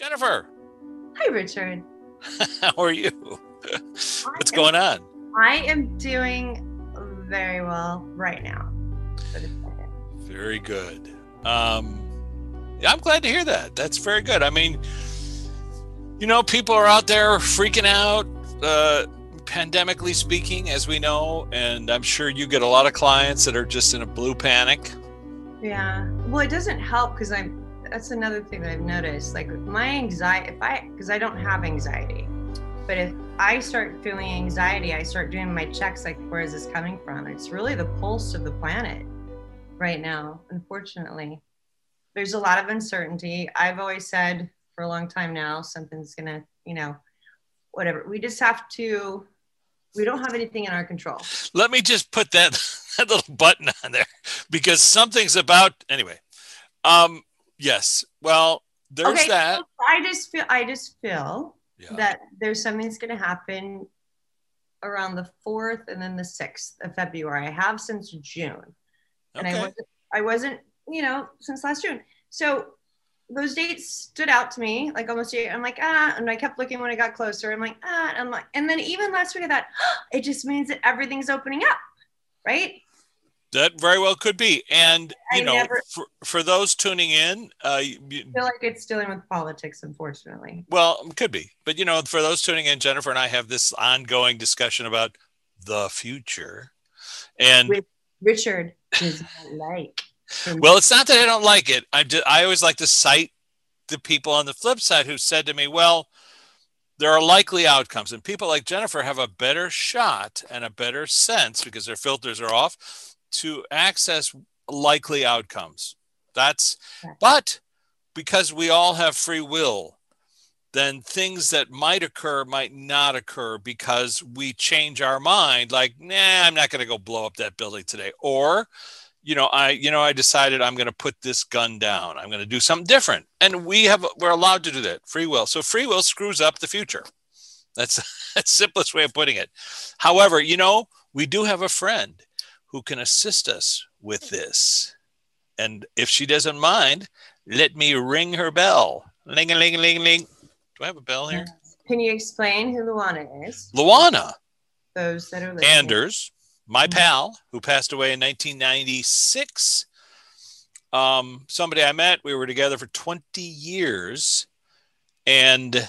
Jennifer, Hi, Richard. how are you? What's going on? I am doing very well right now. for the second. Very good. Um, I'm glad to hear that. That's very good. I mean, you know, people are out there freaking out, uh, pandemically speaking, as we know, and I'm sure you get a lot of clients that are just in a blue panic. Yeah. Well, it doesn't help because I'm. That's another thing that I've noticed. Like my anxiety, if I, because I don't have anxiety, but if I start feeling anxiety, I start doing my checks. Like, where is this coming from? It's really the pulse of the planet right now. Unfortunately, there's a lot of uncertainty. I've always said for a long time now, something's gonna, you know, whatever. We just have to. We don't have anything in our control. Let me just put that, that little button on there because something's about, anyway. Um, yes. Well, there's okay, that. so I just feel. I just feel Yeah. that there's something that's going to happen around the 4th and then the 6th of February. I have since June. And I wasn't, I wasn't, you know, since last June. So those dates stood out to me like almost a. I'm like, ah, and I kept looking when I got closer. I'm like, ah, and I'm like, and then even last week I thought, it just means that everything's opening up, right? That very well could be. And, you I know, never- for, for those tuning in, uh, you- I feel like it's dealing with politics, unfortunately. well, could be. But, you know, for those tuning in, Jennifer and I have this ongoing discussion about the future. And, Richard does not like. well, it's not that I don't like it. I, just, I always like to cite the people on the flip side who said to me, well, there are likely outcomes. And people like Jennifer have a better shot and a better sense because their filters are off to access likely outcomes. That's, but because we all have free will, then things that might occur might not occur because we change our mind. Like, nah, I'm not going to go blow up that building today. Or, you know, I, you know, I decided I'm going to put this gun down. I'm going to do something different. And we have, we're allowed to do that. Free will. So free will screws up the future. That's that's the simplest way of putting it. However, you know, we do have a friend who can assist us with this. And if she doesn't mind, let me ring her bell. Ling a ling ling ling. Do I have a bell here? Can you explain who Luana is? Luana Those that are listening. Anders, my Mhm. pal, who passed away in 1996. Um, somebody I met. We were together for 20 years, and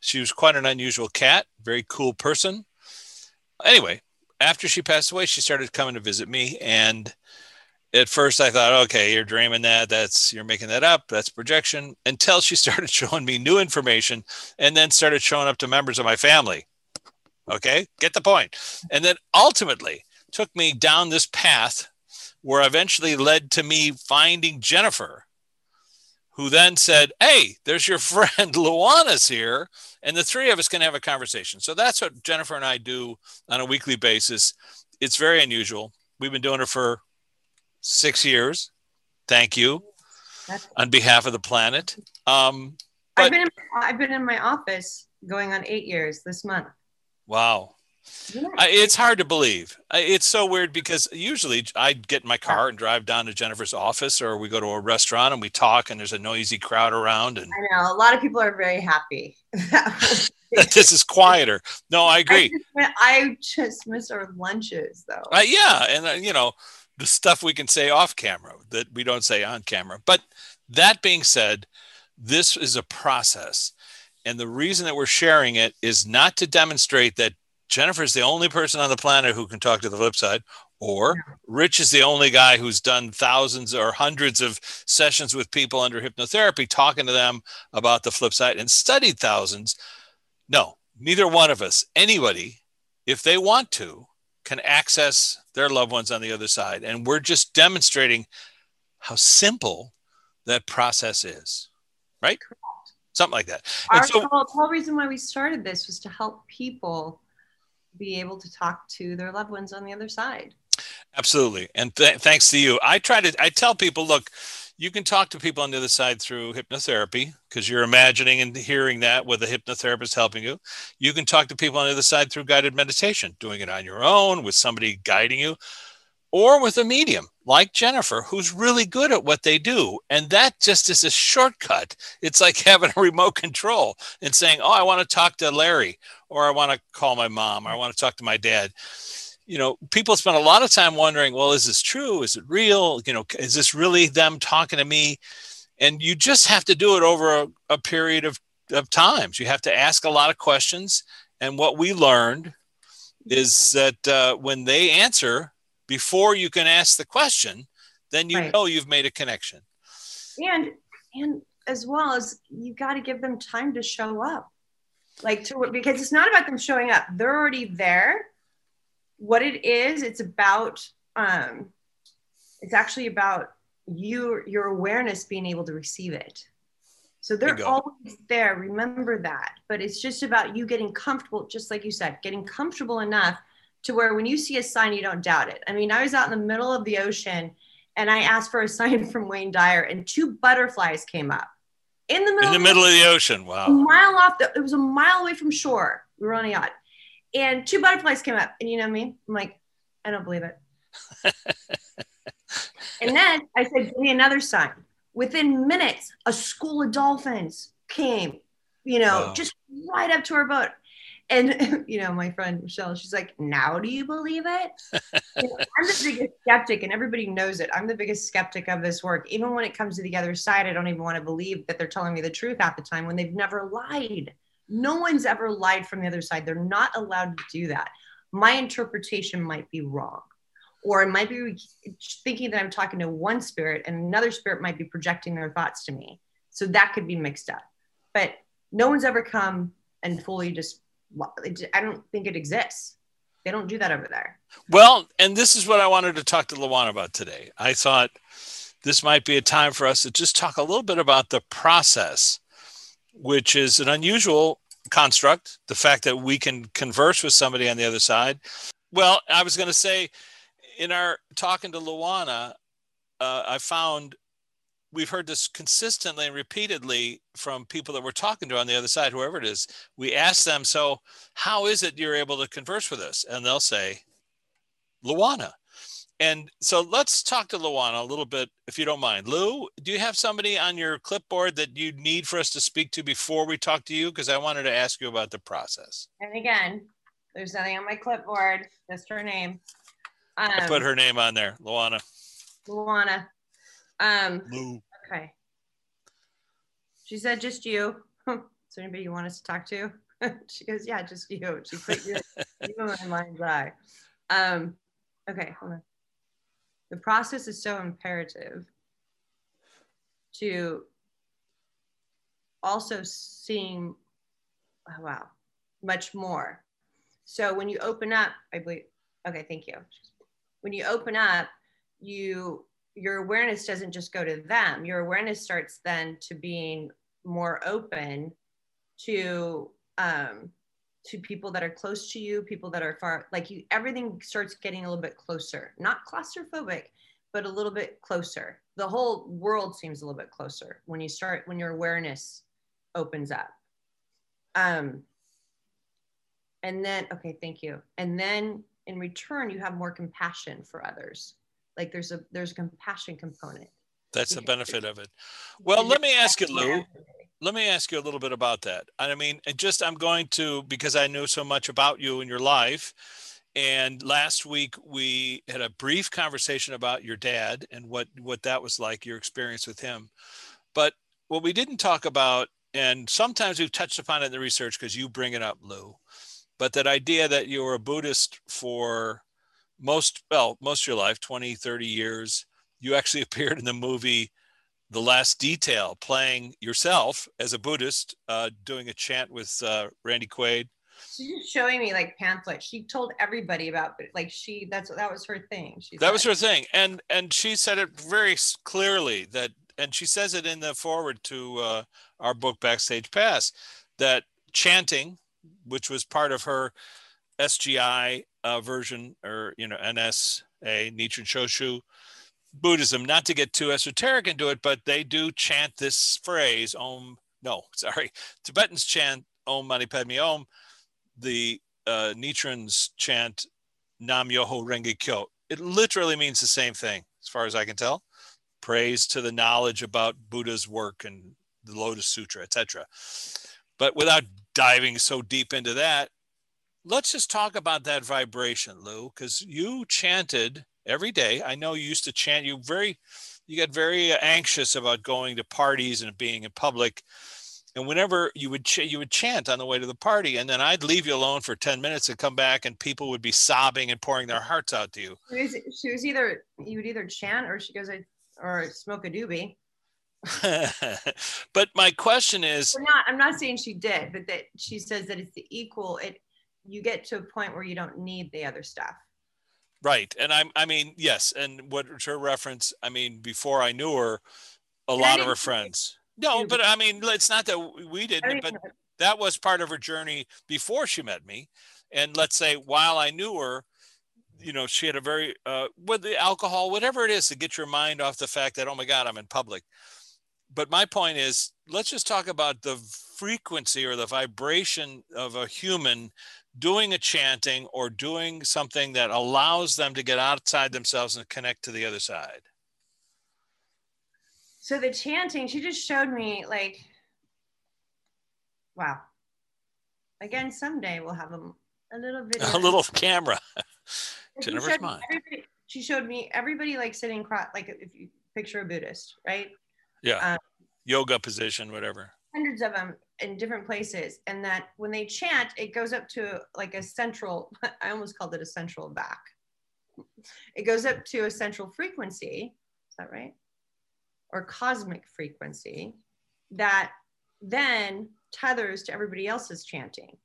she was quite an unusual cat, very cool person. Anyway, after she passed away, she started coming to visit me, and at first I thought, okay, you're dreaming that. That's you're making that up. That's projection. Until she started showing me new information, and then started showing up to members of my family. Okay, get the point. And then ultimately took me down this path where eventually led to me finding Jennifer, who then said, Hey, there's your friend Luana's here, and the three of us can have a conversation. So that's what Jennifer and I do on a weekly basis. It's very unusual. We've been doing it for six years. Thank you That's- on behalf of the planet. Um, I've been in, I've been in my office going on eight years this month. wow. Isn't I, it's hard to believe. I- It's so weird because usually I get in my car and drive down to Jennifer's office, or we go to a restaurant and we talk, and there's a noisy crowd around, and I know a lot of people are very happy. that this is quieter. No, I I agree. just, I just miss our lunches though. Uh, yeah, and uh, you know the stuff we can say off camera that we don't say on camera. But that being said, this is a process, and the reason that we're sharing it is not to demonstrate that Jennifer is the only person on the planet who can talk to the flip side, or Rich is the only guy who's done thousands or hundreds of sessions with people under hypnotherapy, talking to them about the flip side and studied thousands. No, neither one of us, anybody, if they want to, can access their loved ones on the other side. And we're just demonstrating how simple that process is, right? Something like that. And Our so, whole reason why we started this was to help people be able to talk to their loved ones on the other side. absolutely. And th- thanks to you, I try to, I tell people, look, you can talk to people on the other side through hypnotherapy because you're imagining and hearing that with a hypnotherapist helping you. You can talk to people on the other side through guided meditation, doing it on your own with somebody guiding you. or with a medium like Jennifer, who's really good at what they do. And that just is a shortcut. It's like having a remote control and saying, Oh, I want to talk to Larry, or I want to call my mom, or I want to talk to my dad. You know, people spend a lot of time wondering, well, is this true? Is it real? You know, is this really them talking to me? And you just have to do it over a, a period of, of times. You have to ask a lot of questions. And what we learned is that uh, when they answer, before you can ask the question, then you right. know you've made a connection. And and as well as you've got to give them time to show up. Like to because it's not about them showing up. They're already there. What it is, it's about um it's actually about you your awareness being able to receive it. So they're always there. Remember that. But it's just about you getting comfortable, just like you said, getting comfortable enough to where when you see a sign, you don't doubt it. I mean, I was out in the middle of the ocean and I asked for a sign from Wayne Dyer, and two butterflies came up in the middle. In the middle of the ocean, wow! A mile off, the, it was a mile away from shore. We were on a yacht, and two butterflies came up, and you know me, I'm like, I don't believe it. and then I said, give me another sign. Within minutes, a school of dolphins came, you know, wow. just right up to our boat and you know my friend michelle she's like now do you believe it? I'm the biggest skeptic and everybody knows it. I'm the biggest skeptic of this work. Even when it comes to the other side i don't even want to believe that they're telling me the truth at the time when they've never lied. No one's ever lied from the other side. They're not allowed to do that. My interpretation might be wrong or it might be thinking that i'm talking to one spirit and another spirit might be projecting their thoughts to me. So that could be mixed up. But no one's ever come and fully just I don't think it exists. They don't do that over there. Well, and this is what I wanted to talk to Luana about today. I thought this might be a time for us to just talk a little bit about the process, which is an unusual construct. The fact that we can converse with somebody on the other side. Well, I was going to say, in our talking to Luana, uh, I found we've heard this consistently and repeatedly from people that we're talking to on the other side, whoever it is. We ask them, So, how is it you're able to converse with us? And they'll say, Luana. And so let's talk to Luana a little bit, if you don't mind. Lou, do you have somebody on your clipboard that you need for us to speak to before we talk to you? Because I wanted to ask you about the process. And again, there's nothing on my clipboard, just her name. Um, I put her name on there, Luana. Luana. Um, Lou. Okay. She said, just you. Is there anybody you want us to talk to? she goes, yeah, just you. She put you, you in my mind's eye. Um, okay, hold on. The process is so imperative to also seeing, oh, wow, much more. So when you open up, I believe, okay, thank you. When you open up, you your awareness doesn't just go to them. Your awareness starts then to being more open to um to people that are close to you people that are far like you everything starts getting a little bit closer. Not claustrophobic but a little bit closer. The whole world seems a little bit closer when you start when your awareness opens up. Um and then okay thank you. And then in return you have more compassion for others like there's a there's a compassion component that's the benefit of it. Well let me ask you lou let me ask you a little bit about that. I mean just i'm going to because i know so much about you and your life. And last week we had a brief conversation about your dad and what what that was like your experience with him. But what we didn't talk about and sometimes we've touched upon it in the research because you bring it up lou but that idea that you were a buddhist for most well most of your life 20 30 years you actually appeared in the movie the last detail playing yourself as a buddhist uh, doing a chant with uh, randy quaid. She's just showing me like pamphlets. She told everybody about like she that's that was her thing. She that said. was her thing. And and she said it very clearly that and she says it in the forward to uh, our book backstage pass that chanting which was part of her sgi uh, version or you know NSA Nichiren Shoshu Buddhism. Not to get too esoteric into it, but they do chant this phrase Om. No, sorry, Tibetans chant Om Mani Padme Om. The uh, Nichiren's chant Nam Myoho Renge Kyo. it literally means the same thing, as far as I can tell. Praise to the knowledge about Buddha's work and the Lotus Sutra, etc. But without diving so deep into that, let's just talk about that vibration, Lou, because you chanted every day. I know you used to chant. You very, you got very uh, anxious about going to parties and being in public. And whenever you would ch- you would chant on the way to the party, and then I'd leave you alone for ten minutes and come back, and people would be sobbing and pouring their hearts out to you. She was, she was either you would either chant or she goes uh, or smoke a doobie. but my question is We're not i'm not saying she did but that she says that it's the equal it you get to a point where you don't need the other stuff. Right and i'm i mean yes and what her reference i mean before i knew her a and lot of her friends. No but i mean it's not that we didn't but that was part of her journey before she met me. And let's say while i knew her you know she had a very uh with the alcohol whatever it is to get your mind off the fact that oh my god i'm in public. But my point is let's just talk about the frequency or the vibration of a human doing a chanting or doing something that allows them to get outside themselves and connect to the other side? So the chanting she just showed me like wow. Again someday we'll have a, a little video. a little camera. Jennifer's she mind she showed me everybody like sitting cross like if you picture a buddhist right? Yeah. Um, yoga position whatever. hundreds of them in different places and that when they chant it goes up to like a central i almost called it a central back. It goes up to a central frequency is that right? Or cosmic frequency that then tethers to everybody else's chanting.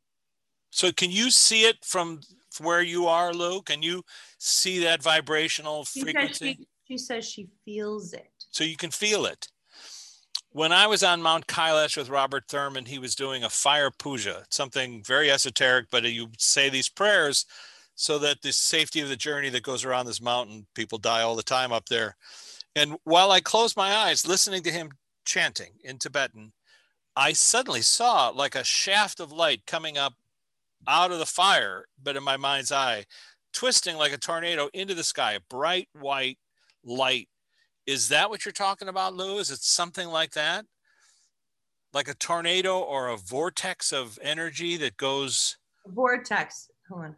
So can you see it from where you are lou? Can you see that vibrational she frequency she, she says she feels it. So you can feel it when I was on Mount Kailash with Robert Thurman, he was doing a fire puja, something very esoteric, but you say these prayers so that the safety of the journey that goes around this mountain, people die all the time up there. And while I closed my eyes listening to him chanting in Tibetan, I suddenly saw like a shaft of light coming up out of the fire, but in my mind's eye, twisting like a tornado into the sky, a bright white light is that what you're talking about, Lou? Is it something like that? Like a tornado or a vortex of energy that goes. Vortex. Hold on.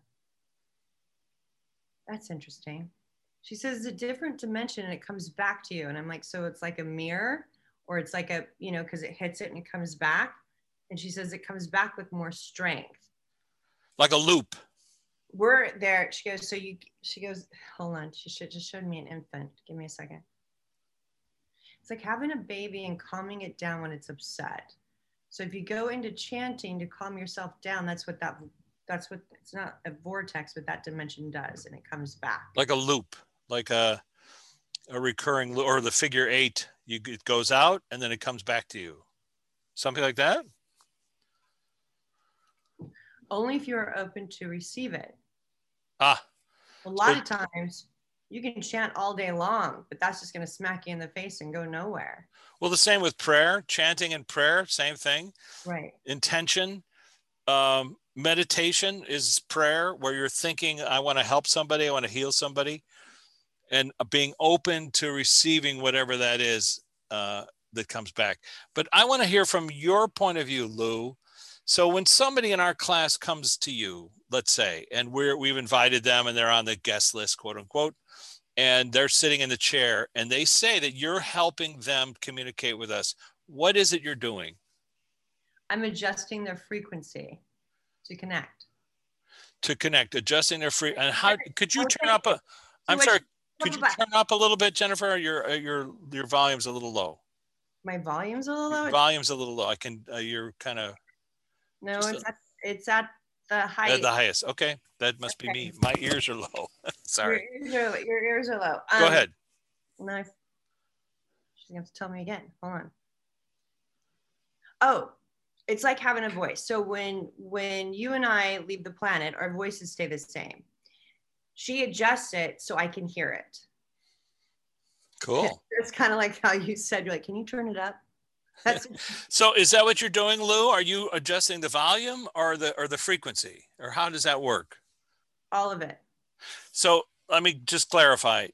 That's interesting. She says it's a different dimension and it comes back to you. And I'm like, so it's like a mirror or it's like a, you know, because it hits it and it comes back. And she says it comes back with more strength. Like a loop. We're there. She goes, so you, she goes, hold on. She should just showed me an infant. Give me a second. It's like having a baby and calming it down when it's upset. So if you go into chanting to calm yourself down, that's what that that's what it's not a vortex, but that dimension does, and it comes back like a loop, like a a recurring or the figure eight. You it goes out and then it comes back to you, something like that. Only if you are open to receive it. Ah. A lot so, of times you can chant all day long, but that's just going to smack you in the face and go nowhere. Well, the same with prayer, chanting and prayer, same thing. Right. Intention, um, meditation is prayer where you're thinking, I want to help somebody, I want to heal somebody, and being open to receiving whatever that is uh, that comes back. But I want to hear from your point of view, Lou. So when somebody in our class comes to you, let's say, and we're we've invited them and they're on the guest list, quote unquote, and they're sitting in the chair and they say that you're helping them communicate with us. What is it you're doing? I'm adjusting their frequency to connect. To connect, adjusting their free. And how could you turn up a? I'm sorry. Could you turn up a little bit, Jennifer? Your uh, your your volume's a little low. My volume's a little low. volume's a little low. I can. Uh, you're kind of. No, it's a, at it's at the highest. the highest. Okay, that must okay. be me. My ears are low. Sorry. Your ears are, your ears are low. Um, Go ahead. No, she's gonna have to tell me again. Hold on. Oh, it's like having a voice. So when when you and I leave the planet, our voices stay the same. She adjusts it so I can hear it. Cool. It's kind of like how you said, you're like, can you turn it up? so is that what you're doing, Lou? Are you adjusting the volume or the or the frequency? Or how does that work? All of it. So let me just clarify.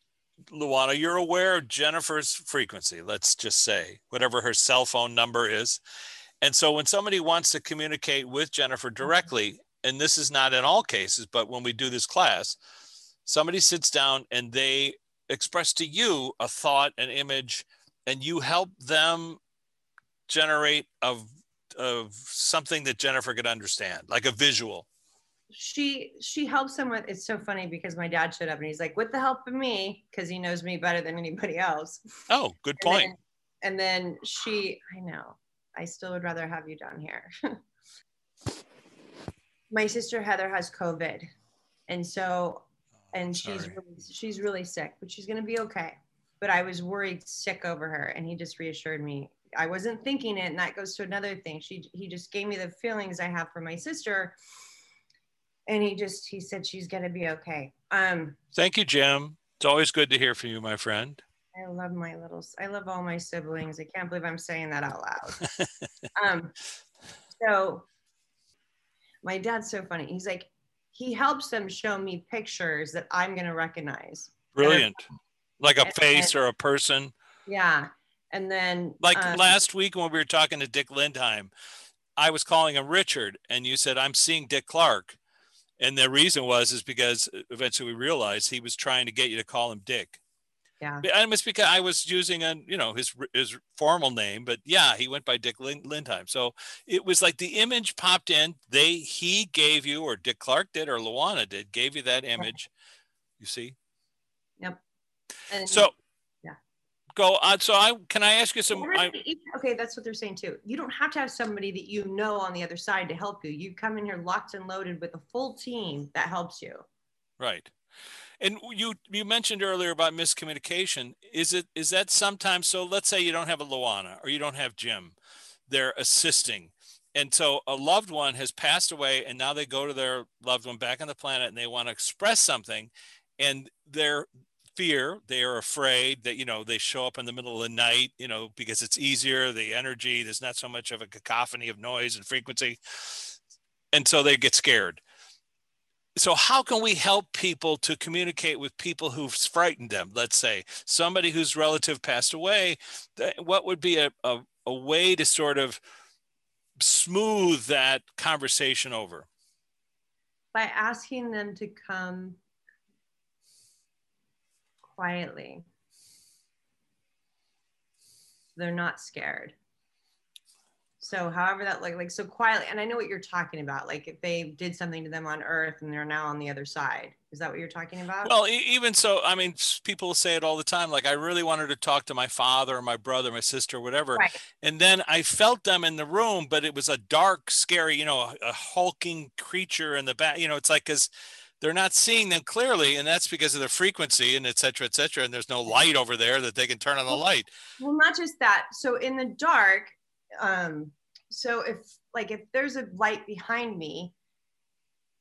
Luana, you're aware of Jennifer's frequency, let's just say, whatever her cell phone number is. And so when somebody wants to communicate with Jennifer mm-hmm. directly, and this is not in all cases, but when we do this class, somebody sits down and they express to you a thought, an image, and you help them generate of of something that Jennifer could understand, like a visual. She she helps him with. It's so funny because my dad showed up and he's like, "With the help of me," because he knows me better than anybody else. Oh, good point. And then, and then she, I know, I still would rather have you down here. my sister Heather has COVID, and so, oh, and she's really, she's really sick, but she's gonna be okay. But I was worried sick over her, and he just reassured me I wasn't thinking it, and that goes to another thing. She he just gave me the feelings I have for my sister, and he just he said she's gonna be okay. Um. Thank you, Jim. It's always good to hear from you, my friend. I love my little. I love all my siblings. I can't believe I'm saying that out loud. um. So, my dad's so funny. He's like, he helps them show me pictures that I'm gonna recognize. Brilliant. Like a face or a person. Yeah and then like um, last week when we were talking to Dick Lindheim, I was calling him Richard, and you said I'm seeing Dick Clark, and the reason was is because eventually we realized he was trying to get you to call him Dick. Yeah, and it's because I was using a you know his his formal name, but yeah, he went by Dick Lindheim. So it was like the image popped in. They he gave you, or Dick Clark did, or Luana did, gave you that image. You see. Yep. And so go on. So I can I ask you some? I, okay, that's what they're saying too. You don't have to have somebody that you know on the other side to help you. You come in here locked and loaded with a full team that helps you. Right. And you you mentioned earlier about miscommunication. Is it is that sometimes so? Let's say you don't have a Luana or you don't have Jim, they're assisting, and so a loved one has passed away, and now they go to their loved one back on the planet, and they want to express something, and they're fear they are afraid that you know they show up in the middle of the night you know because it's easier the energy there's not so much of a cacophony of noise and frequency. And so they get scared. So how can we help people to communicate with people who've frightened them? Let's say somebody whose relative passed away what would be a, a, a way to sort of smooth that conversation over? By asking them to come quietly. They're not scared. So however that like like so quietly, and I know what you're talking about. Like if they did something to them on Earth and they're now on the other side, is that what you're talking about? Well, even so, I mean, people say it all the time. Like I really wanted to talk to my father or my brother, my sister, whatever, right. and then I felt them in the room, but it was a dark, scary, you know, a, a hulking creature in the back. You know, it's like because they're not seeing them clearly and that's because of the frequency and et cetera et cetera and there's no light over there that they can turn on the light. well not just that. So in the dark um so if like if there's a light behind me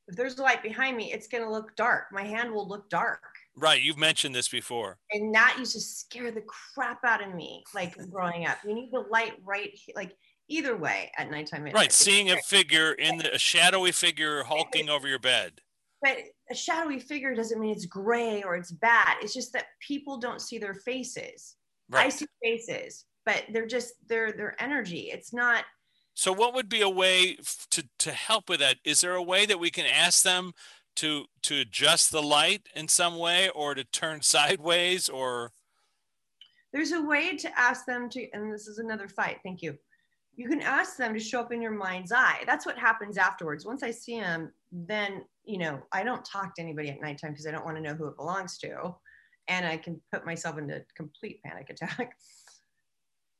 if there's a light behind me it's going to look dark. My hand will look dark. Right you've mentioned this before. And that used to scare the crap out of me like growing up. You need the light right like either way at nighttime right seeing a figure in the, a shadowy figure hulking over your bed but a shadowy figure doesn't mean it's gray or it's bad. It's just that people don't see their faces. Right. I see faces, but they're just their their energy. It's not. So, what would be a way to to help with that? Is there a way that we can ask them to to adjust the light in some way, or to turn sideways, or? There's a way to ask them to, and this is another fight. Thank you you can ask them to show up in your mind's eye. That's what happens afterwards. Once I see them, then, you know, I don't talk to anybody at nighttime because I don't want to know who it belongs to. And I can put myself into complete panic attack.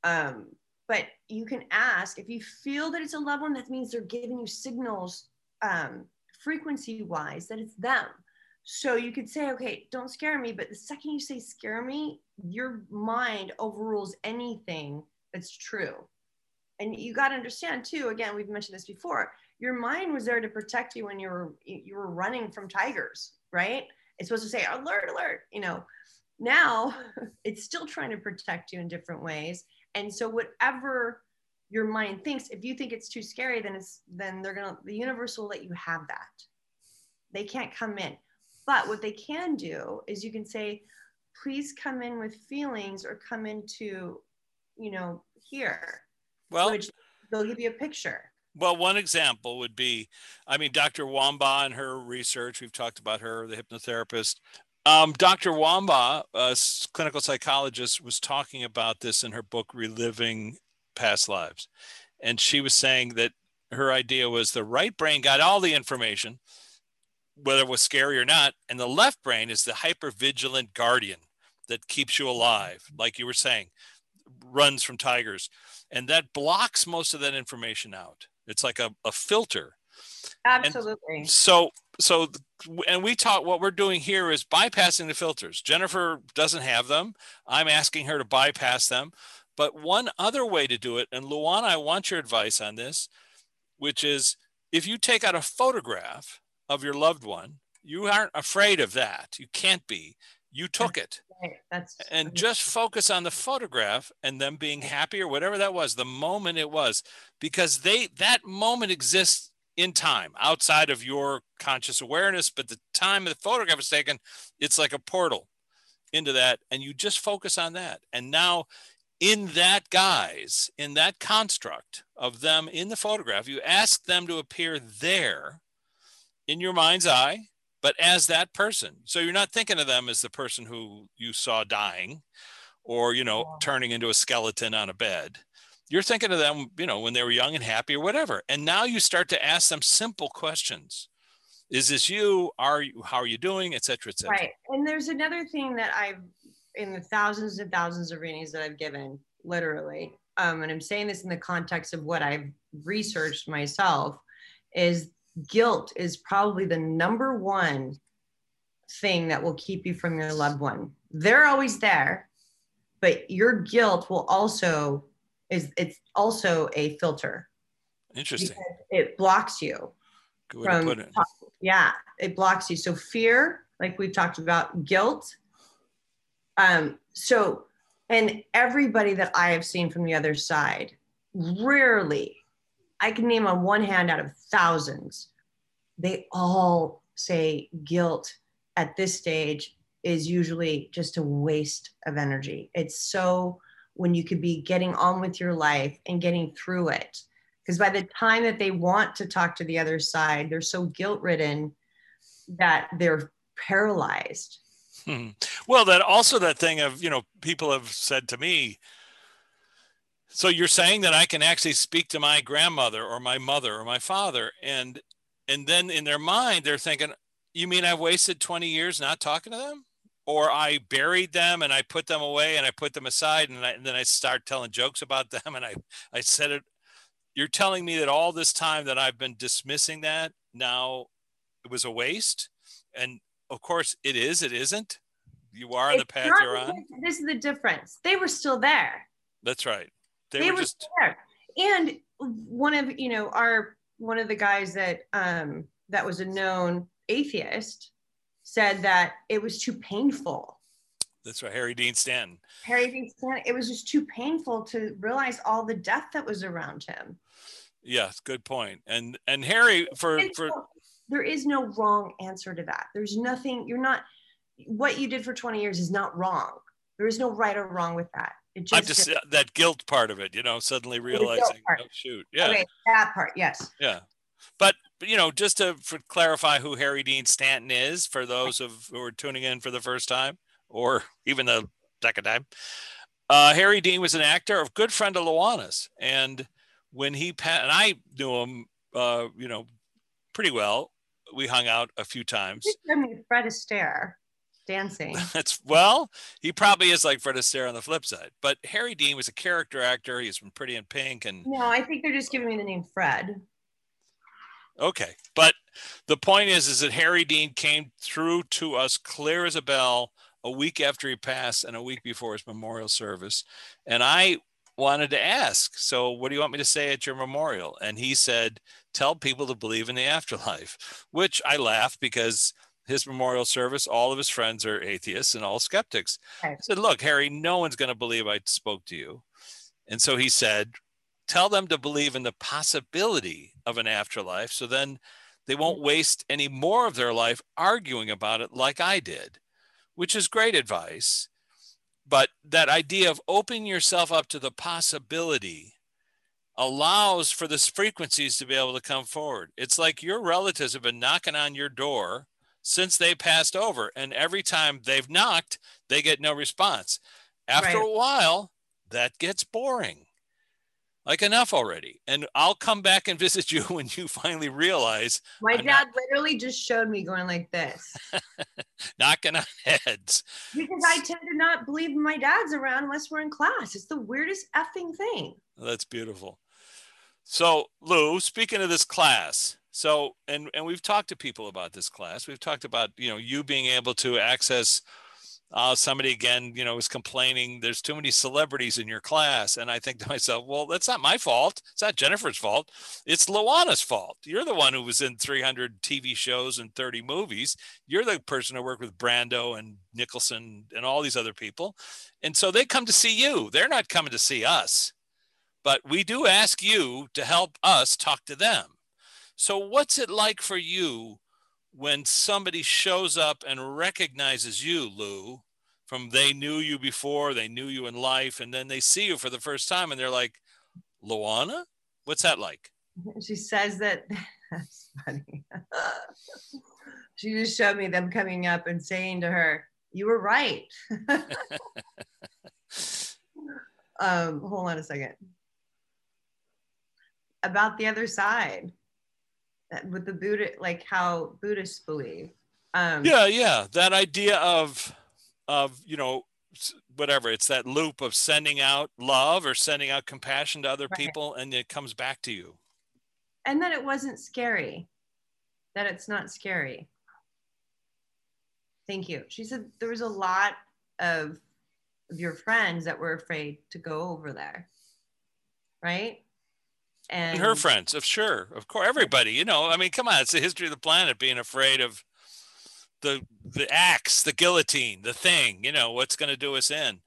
Um, but you can ask if you feel that it's a loved one, that means they're giving you signals um, frequency wise that it's them. So you could say, okay, don't scare me. But the second you say scare me, your mind overrules anything that's true and you got to understand too again we've mentioned this before your mind was there to protect you when you were you were running from tigers right it's supposed to say alert alert you know now it's still trying to protect you in different ways and so whatever your mind thinks if you think it's too scary then it's then they're gonna the universe will let you have that they can't come in But what they can do is you can say, please come in with feelings or come into, you know, here. Well, which they'll give you a picture. Well, one example would be, I mean, Dr. Wambach and her research, we've talked about her, the hypnotherapist. Um, Dr. Wambach, a clinical psychologist, was talking about this in her book, Reliving Past Lives. And she was saying that her idea was the right brain got all the information, whether it was scary or not, and the left brain is the hyper vigilant guardian that keeps you alive, like you were saying, runs from tigers. And that blocks most of that information out. It's like a, a filter. Absolutely. And so, so, and we talk, what we're doing here is bypassing the filters. Jennifer doesn't have them. I'm asking her to bypass them. But one other way to do it, and Luana, I want your advice on this, which is if you take out a photograph of your loved one, you aren't afraid of that. You can't be. You took it. That's and just focus on the photograph and them being happy or whatever that was, the moment it was, because they that moment exists in time outside of your conscious awareness. But the time the photograph is taken, it's like a portal into that, and you just focus on that. And now, in that guise, in that construct of them in the photograph, you ask them to appear there in your mind's eye but as that person. So you're not thinking of them as the person who you saw dying or, you know, turning into a skeleton on a bed. You're thinking of them, you know, when they were young and happy or whatever. And now you start to ask them simple questions. Is this you? Are you, how are you doing? Et cetera, et cetera. Right. And there's another thing that I've, in the thousands and thousands of readings that I've given, literally, um, and I'm saying this in the context of what I've researched myself, is guilt is probably the number one thing that will keep you from your loved one. They're always there, but your guilt will also is it's also a filter. Interesting. It blocks you Good from it. yeah, it blocks you. So fear, like we've talked about, guilt. Um, so and everybody that I have seen from the other side, rarely I can name on one hand out of thousands, they all say guilt at this stage is usually just a waste of energy. It's so when you could be getting on with your life and getting through it. Because by the time that they want to talk to the other side, they're so guilt ridden that they're paralyzed. Hmm. Well, that also that thing of, you know, people have said to me, so you're saying that I can actually speak to my grandmother or my mother or my father, and and then in their mind they're thinking, "You mean I've wasted 20 years not talking to them?" Or I buried them and I put them away and I put them aside and, I, and then I start telling jokes about them and I I said it. You're telling me that all this time that I've been dismissing that now it was a waste, and of course it is. It isn't. You are on the path you're on. This is the difference. They were still there. That's right they, they were, were just there. And one of you know our one of the guys that um, that was a known atheist said that it was too painful. That's right, Harry Dean Stanton. Harry Dean Stanton. It was just too painful to realize all the death that was around him. Yes, good point. And and Harry for for there is no wrong answer to that. There's nothing. You're not. What you did for 20 years is not wrong. There is no right or wrong with that. Just I'm just that guilt part of it, you know, suddenly realizing, oh, shoot, yeah, okay, that part, yes, yeah. But you know, just to clarify who Harry Dean Stanton is for those of who are tuning in for the first time or even the second time, uh, Harry Dean was an actor, a good friend of Luana's, and when he passed, and I knew him, uh, you know, pretty well. We hung out a few times. Fred Astaire dancing. That's well, he probably is like Fred Astaire on the flip side. But Harry Dean was a character actor. He's from Pretty in Pink, and no, I think they're just giving me the name Fred. Okay, but the point is, is that Harry Dean came through to us clear as a bell a week after he passed and a week before his memorial service, and I wanted to ask, so what do you want me to say at your memorial? And he said, tell people to believe in the afterlife, which I laughed because his memorial service, all of his friends are atheists and all skeptics. I said, Look, Harry, no one's going to believe I spoke to you. And so he said, Tell them to believe in the possibility of an afterlife. So then They won't mm. waste any more of their life arguing about it like I did, which is great advice. But that idea of opening yourself up to the possibility allows for the frequencies to be able to come forward. It's like your relatives have been knocking on your door since they passed over. And every time they've knocked, they get no response. After right. a while, that gets boring. Like enough already. And I'll come back and visit you when you finally realize. My I'm dad not... literally just showed me going like this, knocking on heads. Because I tend to not believe my dad's around unless we're in class. It's the weirdest effing thing. That's beautiful. So, Lou, speaking of this class, so and and we've talked to people about this class. We've talked about you know you being able to access. Uh, somebody again, you know, was complaining. There's too many celebrities in your class, and I think to myself, well, that's not my fault. It's not Jennifer's fault. It's Luana's fault. You're the one who was in 300 TV shows and 30 movies. You're the person who worked with Brando and Nicholson and all these other people, and so they come to see you. They're not coming to see us, but we do ask you to help us talk to them. So, what's it like for you when somebody shows up and recognizes you, Lou, from they knew you before, they knew you in life, and then they see you for the first time and they're like, Luana? What's that like? She says that that's funny. she just showed me them coming up and saying to her, You were right. um, hold on a second. About the other side with the Buddha, like how Buddhists believe. Um, yeah, yeah, that idea of of you know whatever it's that loop of sending out love or sending out compassion to other right. people, and it comes back to you. And that it wasn't scary. That it's not scary. Thank you. She said there was a lot of of your friends that were afraid to go over there. Right? And, and her friends of sure of course everybody you know i mean come on it's the history of the planet being afraid of the the axe the guillotine the thing you know what's going to do us in.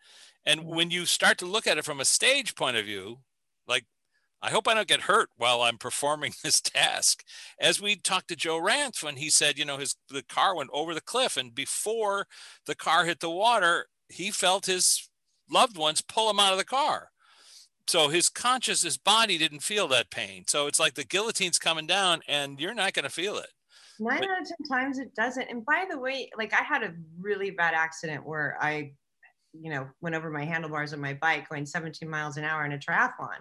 And mm-hmm. when you start to look at it from a stage point of view like i hope i don't get hurt while i'm performing this task. As we talked to joe ranth when he said you know his the car went over the cliff and before the car hit the water he felt his loved ones pull him out of the car so his conscious his body didn't feel that pain. So it's like the guillotine's coming down and you're not going to feel it. Nine but, out of ten times it doesn't. And by the way like i had a really bad accident where i you know went over my handlebars on my bike going 17 miles an hour in a triathlon.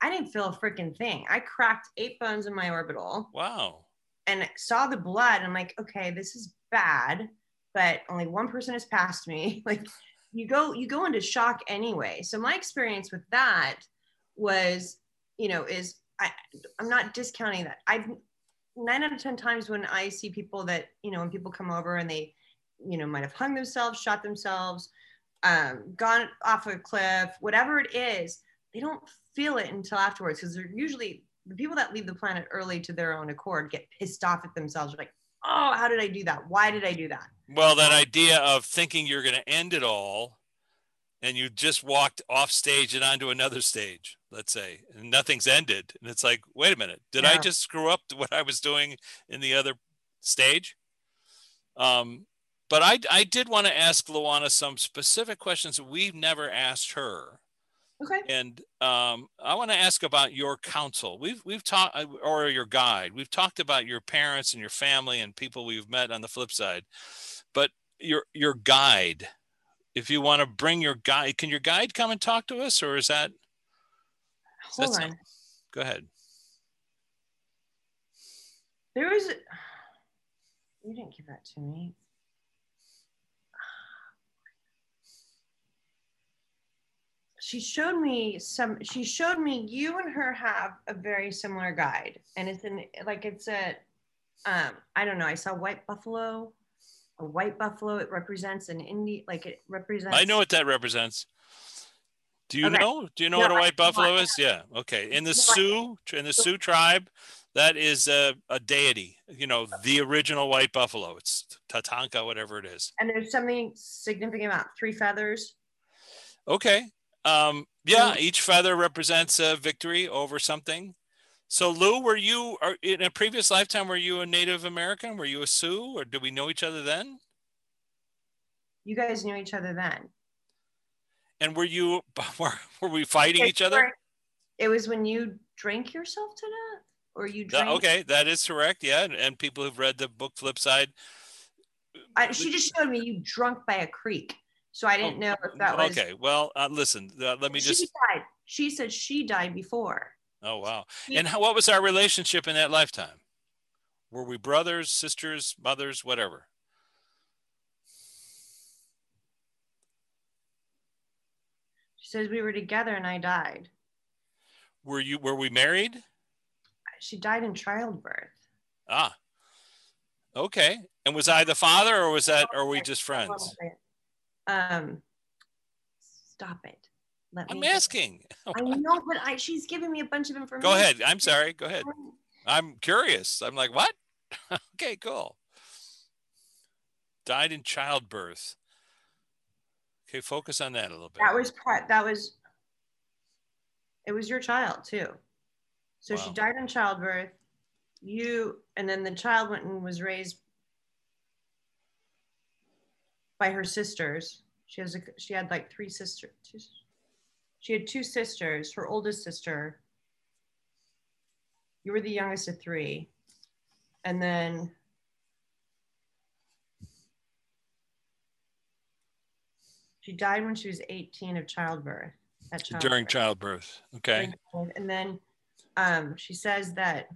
I didn't feel a freaking thing. I cracked eight bones in my orbital wow. and saw the blood. I'm like okay this is bad but only one person has passed me. Like you go you go into shock anyway so my experience with that was you know is I, i'm not discounting that i've nine out of ten times when i see people that you know when people come over and they you know might have hung themselves shot themselves um, gone off a cliff whatever it is they don't feel it until afterwards because they're usually the people that leave the planet early to their own accord get pissed off at themselves like oh, how did I do that? Why did I do that? Well, that idea of thinking you're going to end it all and you just walked off stage and onto another stage, let's say, and nothing's ended. And it's like, wait a minute, did yeah. I just screw up what I was doing in the other stage? Um, but I, I did want to ask Luana some specific questions we've never asked her. Okay. And um, I want to ask about your counsel. We've we've talked, uh, or your guide. We've talked about your parents and your family and people we've met on the flip side, but your your guide. If you want to bring your guide, can your guide come and talk to us, or is that? Hold on. go ahead. There was. You didn't give that to me. She showed me some she showed me you and her have a very similar guide. And it's in like it's a um i don't know i saw white buffalo a white buffalo it represents an indie like it represents i know what that represents. Do you okay. know? Do you know no, what a white I, buffalo is? Yeah okay. In the no, sioux in the sioux tribe that is a, a deity you know the original white buffalo. It's tatanka whatever it is. And there's something significant about three feathers. Okay um, yeah, each feather represents a victory over something. So Lou, were you are, in a previous lifetime? Were you a Native American? Were you a Sioux, or did we know each other then? You guys knew each other then. And were you were, were we fighting each other? It was when you drank yourself to death, or you drank. okay, that is correct. Yeah, and, and people who've read the book Flipside. I, she just showed me you drunk by a creek, so I didn't oh, know if that was. Okay, well, uh, listen. Uh, let me she just. She died. She said she died before. Oh wow! And how, what was our relationship in that lifetime? Were we brothers, sisters, mothers, whatever? She says we were together and I died. Were you? Were we married? She died in childbirth. Ah. Okay. And was I the father, or was that? Or are we just friends? Um. Stop it. Let me I'm asking. I know, but I, she's giving me a bunch of information. Go ahead. I'm sorry. Go ahead. I'm curious. I'm like, what? okay, cool. Died in childbirth. Okay, focus on that a little bit. That was part. That was. It was your child too. So wow. she died in childbirth. You and then the child went and was raised by her sisters. She has a. She had like three sisters. She had two sisters. Her oldest sister, you were the youngest of three. And then she died when she was 18 of childbirth. childbirth. During childbirth. Okay. And then um, she says that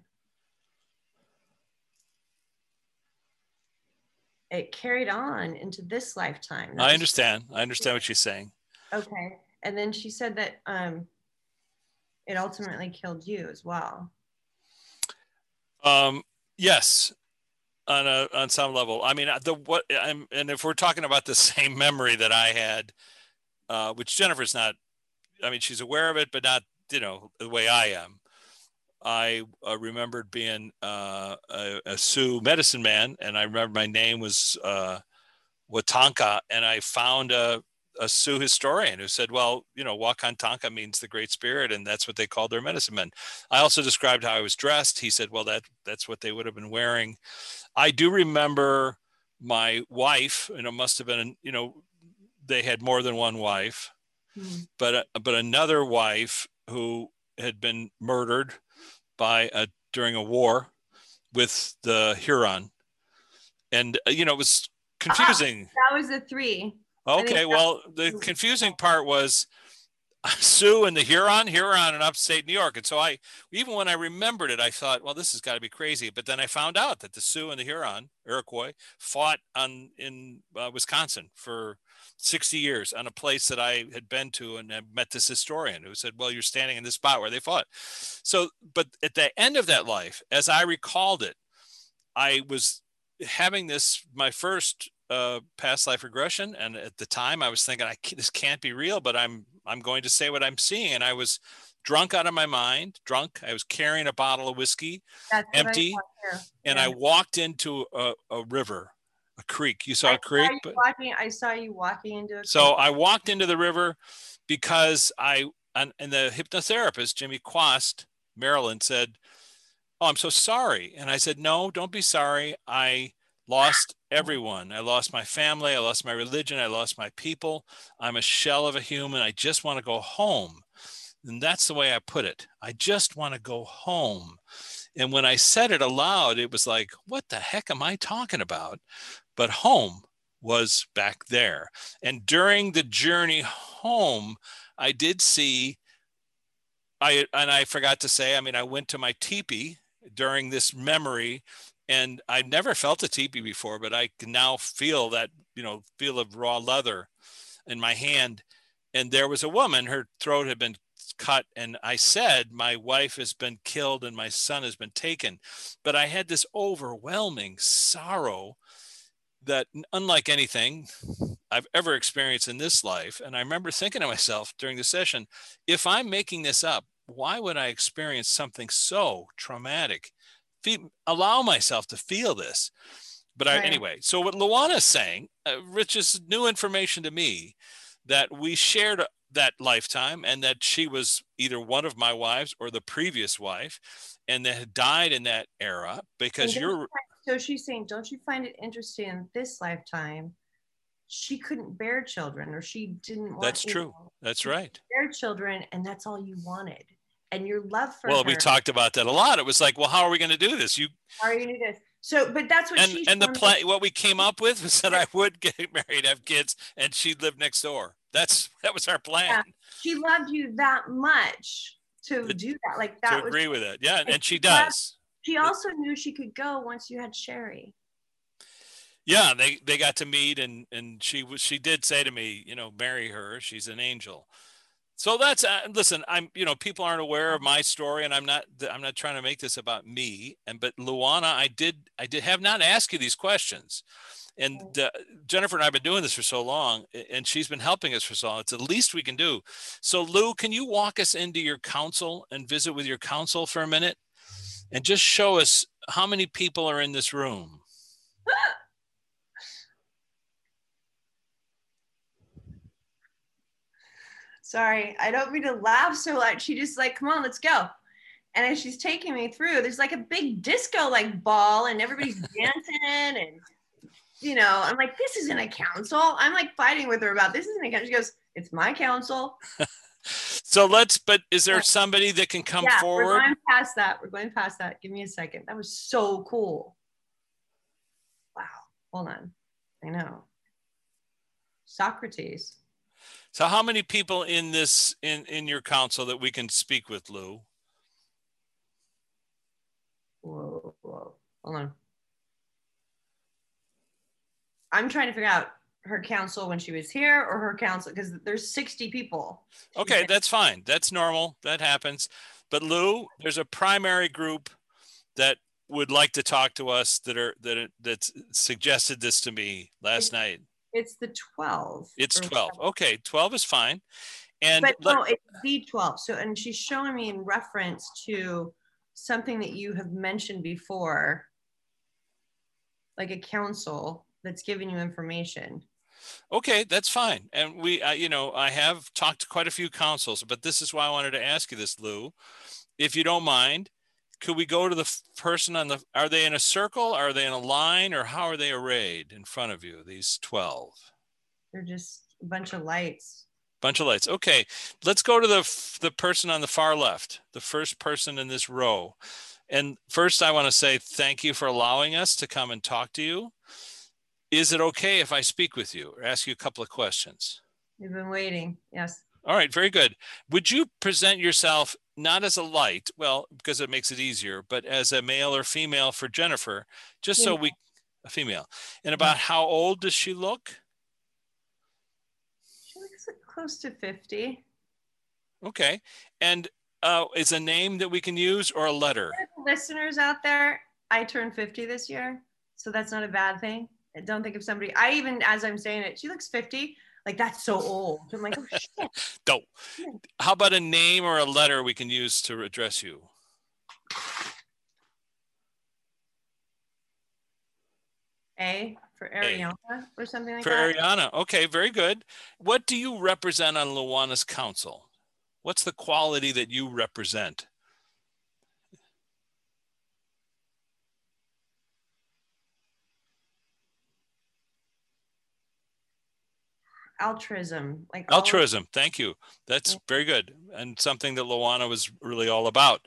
it carried on into this lifetime. I understand. I understand what she's saying. Okay and then she said that um, it ultimately killed you as well. Um, yes, on a on some level. I mean, the what I'm, and if we're talking about the same memory that I had, uh, which Jennifer's not. I mean, she's aware of it, but not you know the way I am. I uh, remembered being uh, a, a, Sioux medicine man, and I remember my name was uh, Watanka, and I found a a Sioux historian who said, well, you know, Wakantanka means the great spirit, and that's what they called their medicine men. I also described how I was dressed. He said, well, that that's what they would have been wearing. I do remember my wife, and it must have been, you know, they had more than one wife, mm-hmm. but uh, but another wife who had been murdered by a during a war with the Huron, and uh, you know, it was confusing. Ah, that was the three. Okay, well, the confusing part was Sioux and the Huron, Huron in upstate New York. And so I, even when I remembered it, I thought, well, this has got to be crazy. But then I found out that the Sioux and the Huron, Iroquois, fought on in uh, Wisconsin for 60 years on a place that I had been to and I met this historian who said, well, you're standing in this spot where they fought. So, but at the end of that life, as I recalled it, I was having this, my first uh, past life regression, and at the time I was thinking, I this can't be real, but I'm I'm going to say what I'm seeing, and I was drunk out of my mind. Drunk, I was carrying a bottle of whiskey, That's empty, I and yeah. I walked into a, a, river, a creek. You saw I a creek, saw but walking. I saw you walking into. a so I walked into the river because I and, and the hypnotherapist Jimmy Quast, Maryland, said, "Oh, I'm so sorry," and I said, "No, don't be sorry. I." lost everyone. I lost my family. I lost my religion. I lost my people. I'm a shell of a human. I just want to go home. And that's the way I put it. I just want to go home. And when I said it aloud, it was like, what the heck am I talking about? But home was back there. And during the journey home, I did see I and I forgot to say, I mean, I went to my teepee during this memory and I've never felt a teepee before, but I can now feel that you know feel of raw leather in my hand. And there was a woman; her throat had been cut, and I said, "My wife has been killed, and my son has been taken." But I had this overwhelming sorrow that, unlike anything I've ever experienced in this life, and I remember thinking to myself during the session, if I'm making this up, why would I experience something so traumatic? Feel, allow myself to feel this. But right. I, anyway, so what Luana is saying, uh, Rich, is new information to me that we shared that lifetime and that she was either one of my wives or the previous wife. and that had died in that era because you're so she's saying, don't you find it interesting in this lifetime? She couldn't bear children, or she didn't want. That's true. know, that's right. Bear children, and that's all you wanted, and your love for Well, her. we talked about that a lot. It was like, well, how are we going to do this? You How are you gonna do this? So, but that's what and she and the plan. What we came up with was that I would get married, have kids, and she'd live next door. That's that was our plan. Yeah. She loved you that much to To- do that. Like to that was. agree with it, yeah, and, and she she loved- does. She also knew she could go once you had Sherry. Yeah, they they got to meet, and and she was she did say to me, you know, marry her. She's an angel. So that's uh, listen. I'm you know people aren't aware of my story, and I'm not I'm not trying to make this about me. And but Luana, I did I did have not asked you these questions, and uh, Jennifer and I have been doing this for so long, and she's been helping us for so long. It's the least we can do. So Lou, can you walk us into your council and visit with your council for a minute, and just show us how many people are in this room? Sorry, I don't mean to laugh so loud. She just like, come on, let's go. And as she's taking me through, there's like a big disco like ball, and everybody's dancing, and you know, I'm like, this isn't a council. I'm like fighting with her about this isn't a council. She goes, it's my council. So let's, but is there somebody that can come yeah, forward? we're going past that. We're going past that. Give me a second. That was so cool. Wow. Hold on. I know. Socrates. So how many people in this, in, in your council that we can speak with, Lou? Whoa, whoa. Hold on. I'm trying to figure out her council when she was here or her council because there's 60 people. Okay, that's fine. That's normal. That happens. But Lou, there's a primary group that would like to talk to us that are, that, that suggested this to me last night. It's the 12. It's 12. whatever. Okay, 12 is fine. And But let- no, it's the 12. So, and she's showing me in reference to something that you have mentioned before, like a council that's giving you information. Okay, that's fine. And we, uh, you know, I have talked to quite a few councils, but this is why I wanted to ask you this, Lou. If you don't mind, could we go to the person on the, are they in a circle? Are they in a line or how are they arrayed in front of you, these 12? They're just a bunch of lights. Bunch of lights. Okay, let's go to the, the person on the far left, the first person in this row. And first, I want to say thank you for allowing us to come and talk to you. Is it okay if I speak with you or ask you a couple of questions? you've been waiting. Yes. All right, very good. Would you present yourself not as a light, well, because it makes it easier, but as a male or female for Jennifer, just so we, a female. And about how old does she look? She looks like close to 50. Okay. And uh, is a name that we can use or a letter? Listeners out there, I turned 50 this year. So that's not a bad thing. I don't think of somebody, I even, as I'm saying it, she looks 50. Like that's so old. I'm like, oh shit. No. How about a name or a letter we can use to address you? A for Ariana or something like For that. Ariana. Okay, very good. What do you represent on Luana's council? What's the quality that you represent? Altruism. Like all Altruism. Thank you. That's very good and something that Luana was really all about.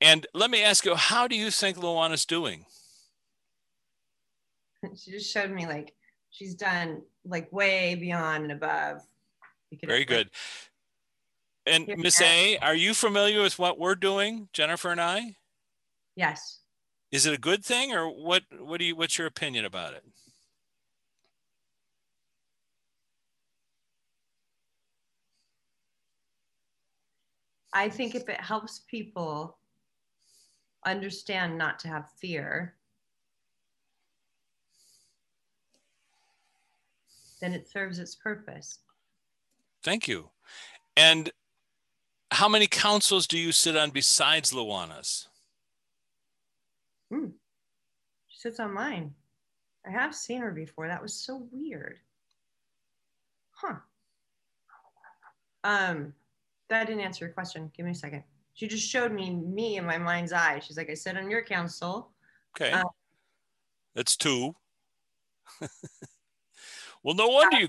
And let me ask you, how do you think Luana's doing? she just showed me like she's done like way beyond and above. Very good. And Miss A, are you familiar with what we're doing, Jennifer and I? Yes. Is it a good thing or what what do you what's your opinion about it? I think if it helps people understand not to have fear, then it serves its purpose. Thank you. And how many councils do you sit on besides Luana's? She sits on mine. I have seen her before. That was so weird. Huh. Um, that didn't answer your question. Give me a second. She just showed me me in my mind's eye. She's like, I sit on your council. Okay. Uh, That's two. well, no wonder you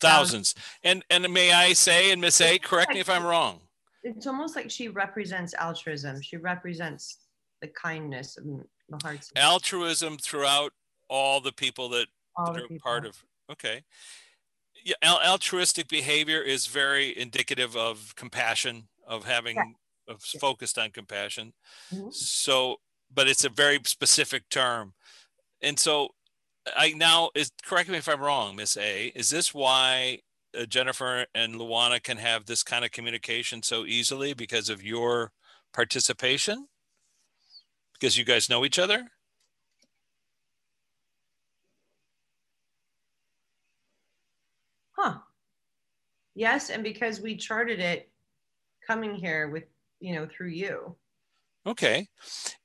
thousands. And and may I say, and Miss A, correct me if I'm wrong. It's almost like she represents altruism. She represents the kindness and the hearts. Altruism throughout all the people that, all that are people. part of. Okay. Yeah, altruistic behavior is very indicative of compassion, of having, of Yeah. focused on compassion. Mhm. So, but it's a very specific term. And so I now is correct me if I'm wrong, Miss A. Is this why uh, Jennifer and Luana can have this kind of communication so easily because of your participation? Because you guys know each other? Huh. Yes, and because we charted it coming here with, you know, through you. Okay.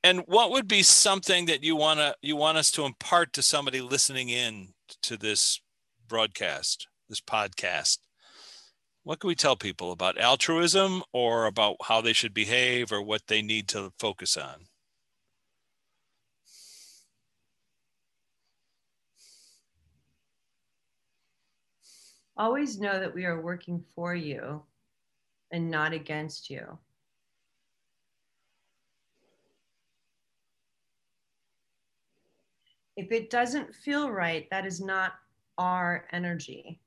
And what would be something that you want to you want us to impart to somebody listening in to this broadcast, this podcast? What can we tell people about altruism or about how they should behave or what they need to focus on? Always know that we are working for you and not against you. If it doesn't feel right, that is not our energy.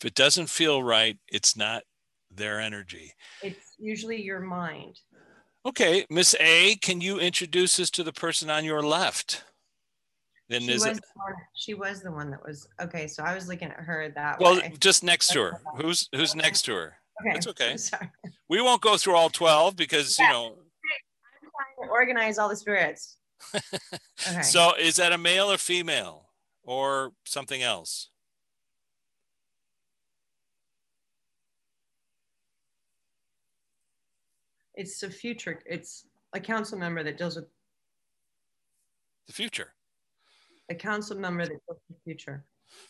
If it doesn't feel right, it's not their energy. It's usually your mind. Okay, Miss A, can you introduce us to the person on your left? Then She was, it the one, she was the one that was okay. So I was looking at her that well way. just next to her? Who's who's Okay. next to her? Okay, that's okay. We won't go through all 12 because, you Yeah. know, I'm trying to organize all the spirits. Okay. so is that a male or female or something else? it's a future. It's a council member that deals with The future. A council member that with the future,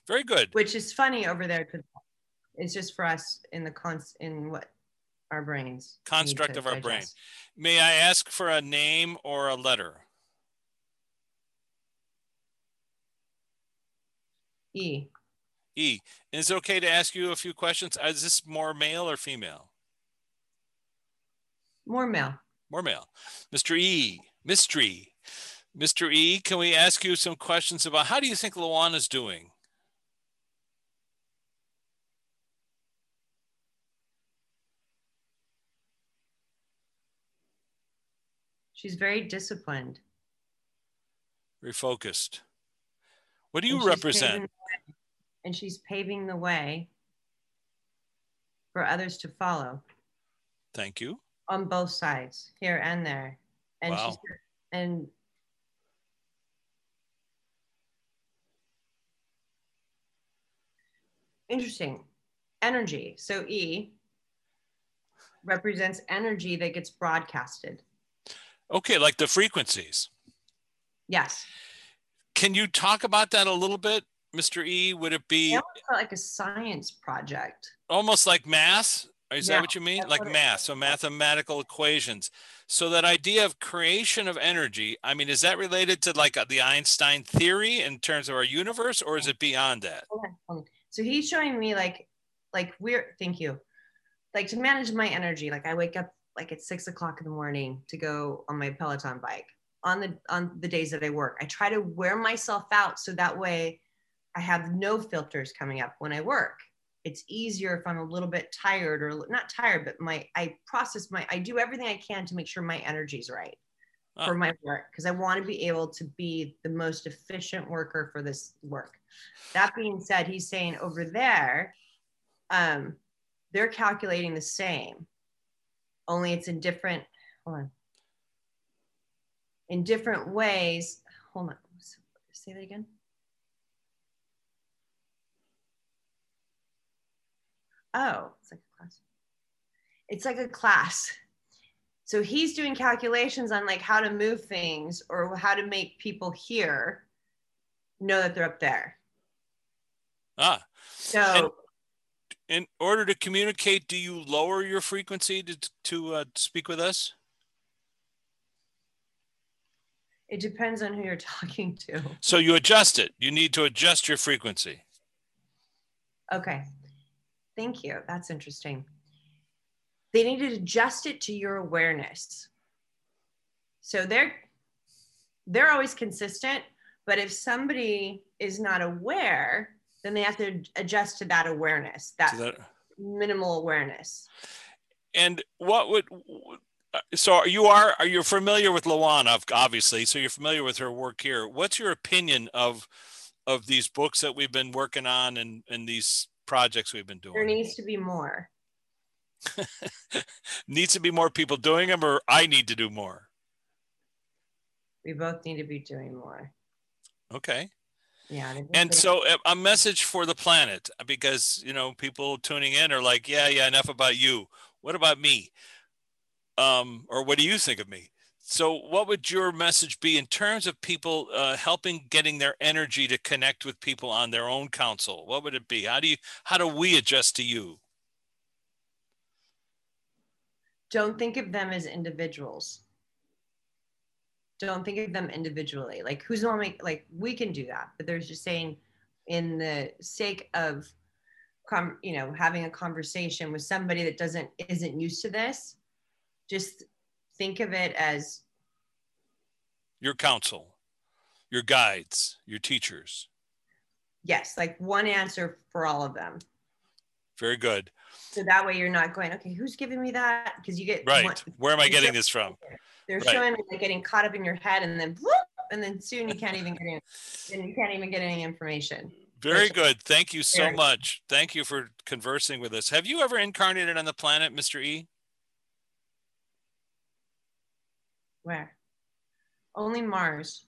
Very good. which is funny over there. 'cause It's just for us in the cons in what our brains Construct of our brain. May I ask for a name or a letter? E. E. Is it okay to ask you a few questions? Uh, is this more male or female? More male. More male. Mr. E. Mystery. Mr. E, can we ask you some questions about how do you think Luana's doing? She's very disciplined. Very focused. What do you and represent? And she's paving the way for others to follow Thank you. on both sides, here and there. And she's and interesting energy. So E represents energy that gets broadcasted. Okay, like the frequencies. Yes. Can you talk about that a little bit, Mr. E? Would it be It almost felt like a science project. almost like math? Is Yeah, that what you mean? Like math, so mathematical equations. So that idea of creation of energy, I mean, is that related to like the Einstein theory in terms of our universe, or is it beyond that? Hold on, hold on. So he's showing me like, like we're thank you, like to manage my energy. Like I wake up like at six o'clock in the morning to go on my Peloton bike on the on the days that I work. I try to wear myself out so that way I have no filters coming up when I work. It's easier if I'm a little bit tired or not tired, but my I process my I do everything I can to make sure my energy's right Ah. for my work because I want to be able to be the most efficient worker for this work. That being said, he's saying over there, um, they're calculating the same, only it's in different. Hold on. In different ways. Hold on. Say that again. Oh, it's like a class. It's like a class. So he's doing calculations on like how to move things or how to make people here know that they're up there. Ah, So in order to communicate, do you lower your frequency to, to uh, speak with us? It depends on who you're talking to. So you adjust it. You need to adjust your frequency. Okay. Thank you. That's interesting. They need to adjust it to your awareness. So they're they're always consistent, but if somebody is not aware, then they have to adjust to that awareness, that, that minimal awareness. And what would so you are are you familiar with Luana obviously so you're familiar with her work here. What's your opinion of of these books that we've been working on and and these projects we've been doing? There needs to be more. Needs to be more people doing them or I need to do more? We both need to be doing more. Okay yeah and so a message for the planet because you know people tuning in are like yeah yeah enough about you what about me um, or what do you think of me? So, what would your message be in terms of people uh, helping getting their energy to connect with people on their own council? What would it be? How do you how do we adjust to you? Don't think of them as individuals. Don't think of them individually. Like who's gonna make like we can do that, but there's just saying in the sake of com, you know having a conversation with somebody that doesn't isn't used to this just think of it as your counsel, your guides, your teachers. Yes, like one answer for all of them. Very good. So that way you're not going, okay, who's giving me that? Because you get right. One, Where am I getting this from? They're right. showing me like getting caught up in your head, and then whoop, and then soon you can't even get in, and you can't even get any information. Very good. Thank you so much. Thank you for conversing with us. Have you ever incarnated on the planet, Mr. E? Where? Only Mars.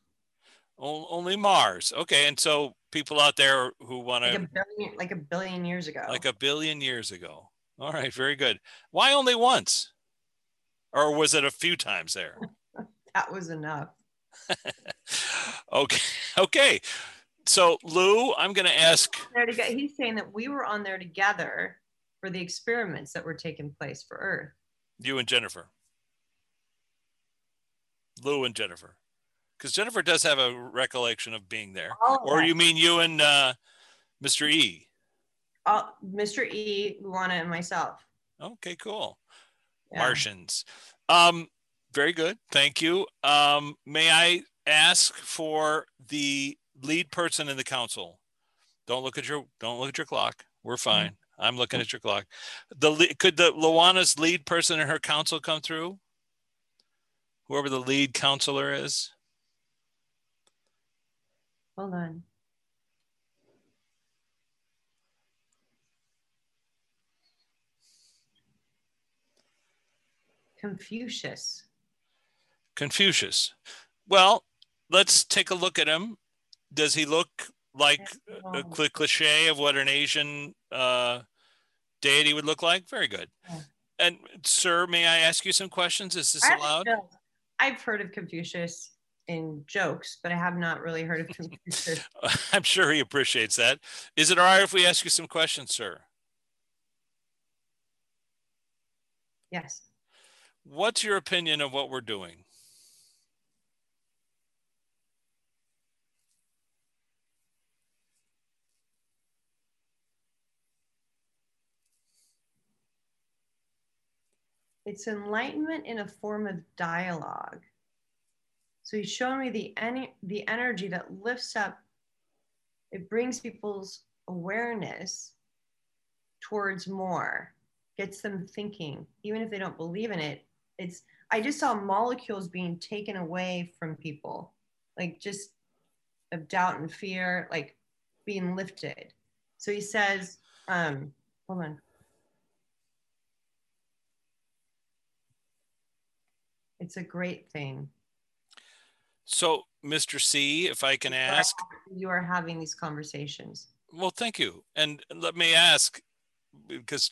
O- only Mars. Okay, and so people out there who want to like like a billion years ago. Like a billion years ago. All right, very good. Why only once? Or was it a few times there? that was enough. okay. Okay. So Lou, I'm going to ask. He's saying that we were on there together for the experiments that were taking place for Earth. You and Jennifer. Lou and Jennifer? Because Jennifer does have a recollection of being there. Oh, or you mean you and uh, Mr. E? Uh, Mr. E, Luana, and myself. Okay, cool. Yeah. Martians. Um, very good. Thank you. Um, may I ask for the lead person in the council? Don't look at your don't look at your clock. We're mm-hmm. fine. Mm-hmm. I'm looking at your clock. The could the Luana's lead person in her council come through? whoever the lead counselor is? Hold on. Confucius. Confucius. Well, let's take a look at him. Does he look like a cliche of what an Asian uh, deity would look like? Very good. And, sir, may I ask you some questions? Is this allowed? I've heard of Confucius in jokes, but I have not really heard of Confucius. I'm sure he appreciates that. Is it all right if we ask you some questions, sir? Yes. What's your opinion of what we're doing? It's enlightenment in a form of dialogue. So he's showing me the, en- the energy that lifts up, it brings people's awareness towards more, gets them thinking, even if they don't believe in it. It's, I just saw molecules being taken away from people, like just of doubt and fear, like being lifted. So he says, um, hold on. It's a great thing. So, Mr. C, if I can ask, you are having these conversations. Well, thank you. And let me ask, because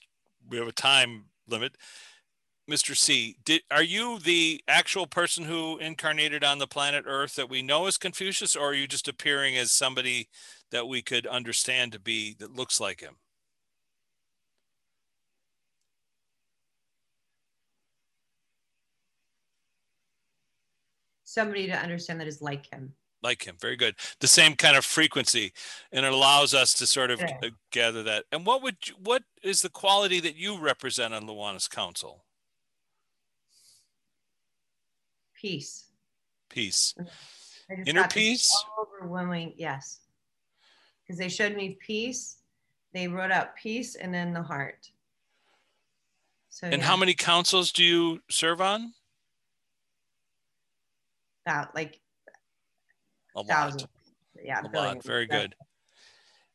we have a time limit, Mr. C, did are you the actual person who incarnated on the planet Earth that we know as Confucius, or are you just appearing as somebody that we could understand to be that looks like him? Somebody to understand that is like him. Like him, very good. The same kind of frequency, and it allows us to sort of yeah. Uh, gather that. And what would you, what is the quality that you represent on Luana's Council? Peace. Peace. Inner peace? Overwhelming, yes. Because they showed me peace. They wrote out peace and then the heart. So And yeah, how many councils do you serve on? That like A lot. Yeah, A lot. Very good.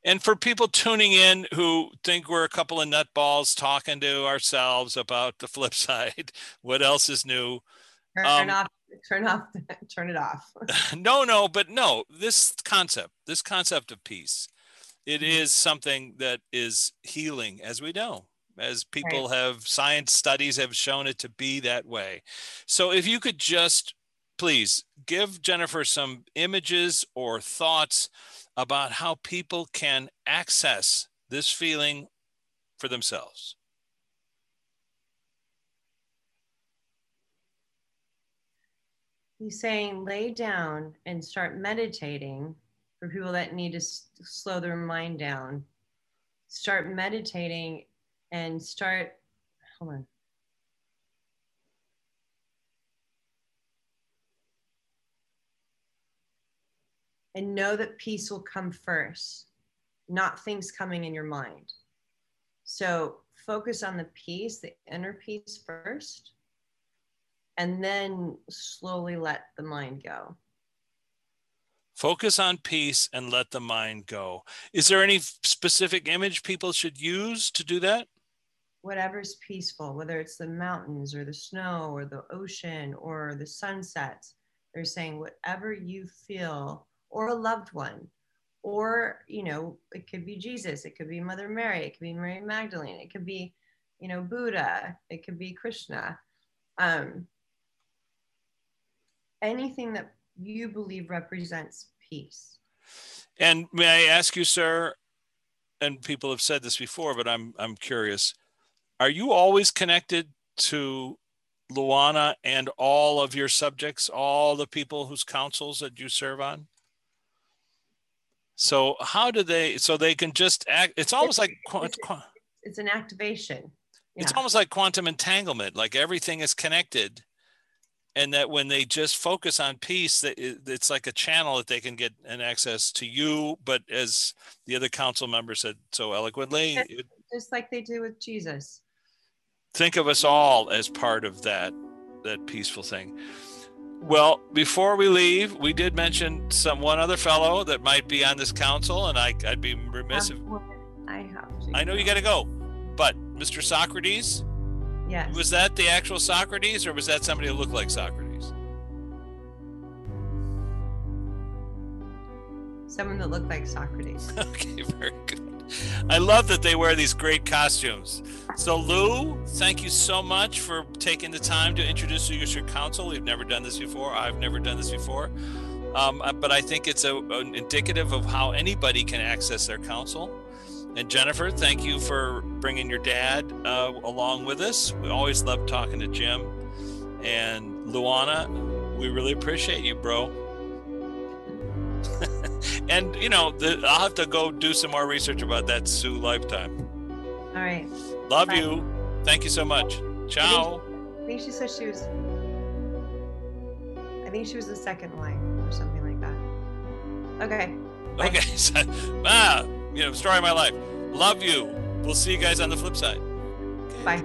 And for people tuning in who think we're a couple of nutballs talking to ourselves about the flip side, what else is new? Turn Um, off. Turn off. Turn it off. no, no, but no, this concept, this concept of peace, it Mhm. is something that is healing, as we know, as people have science studies have shown it to be that way. So if you could just please give Jennifer some images or thoughts about how people can access this feeling for themselves. He's saying lay down and start meditating for people that need to s- slow their mind down. Start meditating and start, hold on. And know that peace will come first, not things coming in your mind. So focus on the peace, the inner peace first and then slowly let the mind go. Focus on peace and let the mind go. Is there any specific image people should use to do that? Whatever's peaceful, whether it's the mountains or the snow or the ocean or the sunsets, they're saying whatever you feel, or a loved one, or, you know, it could be Jesus, it could be Mother Mary, it could be Mary Magdalene, it could be, you know, Buddha, it could be Krishna. Um, anything that you believe represents peace. And may I ask you, sir, and people have said this before, but I'm I'm curious. Are you always connected to Luana and all of your subjects, all the people whose councils that you serve on? So how do they so they can just act it's almost like quant, quant, It's an activation. it's almost like quantum entanglement, like everything is connected. And that when they just focus on peace, that it's like a channel that they can get an access to you. But as the other council member said so eloquently, it- just like they do with Jesus. think of us all as part of that that peaceful thing. Well, before we leave, we did mention some one other fellow that might be on this council, and I, I'd be remiss if I have to. I know you got to go. But Mr. Socrates, Yes. was that the actual Socrates, or was that somebody who looked like Socrates? Someone that looked like Socrates. Okay, very good. I love that they wear these great costumes. So, Lou, thank you so much for taking the time to introduce you as your council. We've never done this before. I've never done this before. Um, uh, but I think it's a, indicative of how anybody can access their council. And Jennifer, thank you for bringing your dad uh, along with us. We always love talking to Jim. And Luana, we really appreciate you, bro. and you know, the, I'll have to go do some more research about that Sioux lifetime. All right. Love Bye. you. Thank you so much. Ciao. I think she said she was. I think she was the second wife or something like that. Okay. Bye. Okay. So, ah, you know, story of my life. Love you. We'll see you guys on the flip side. Bye.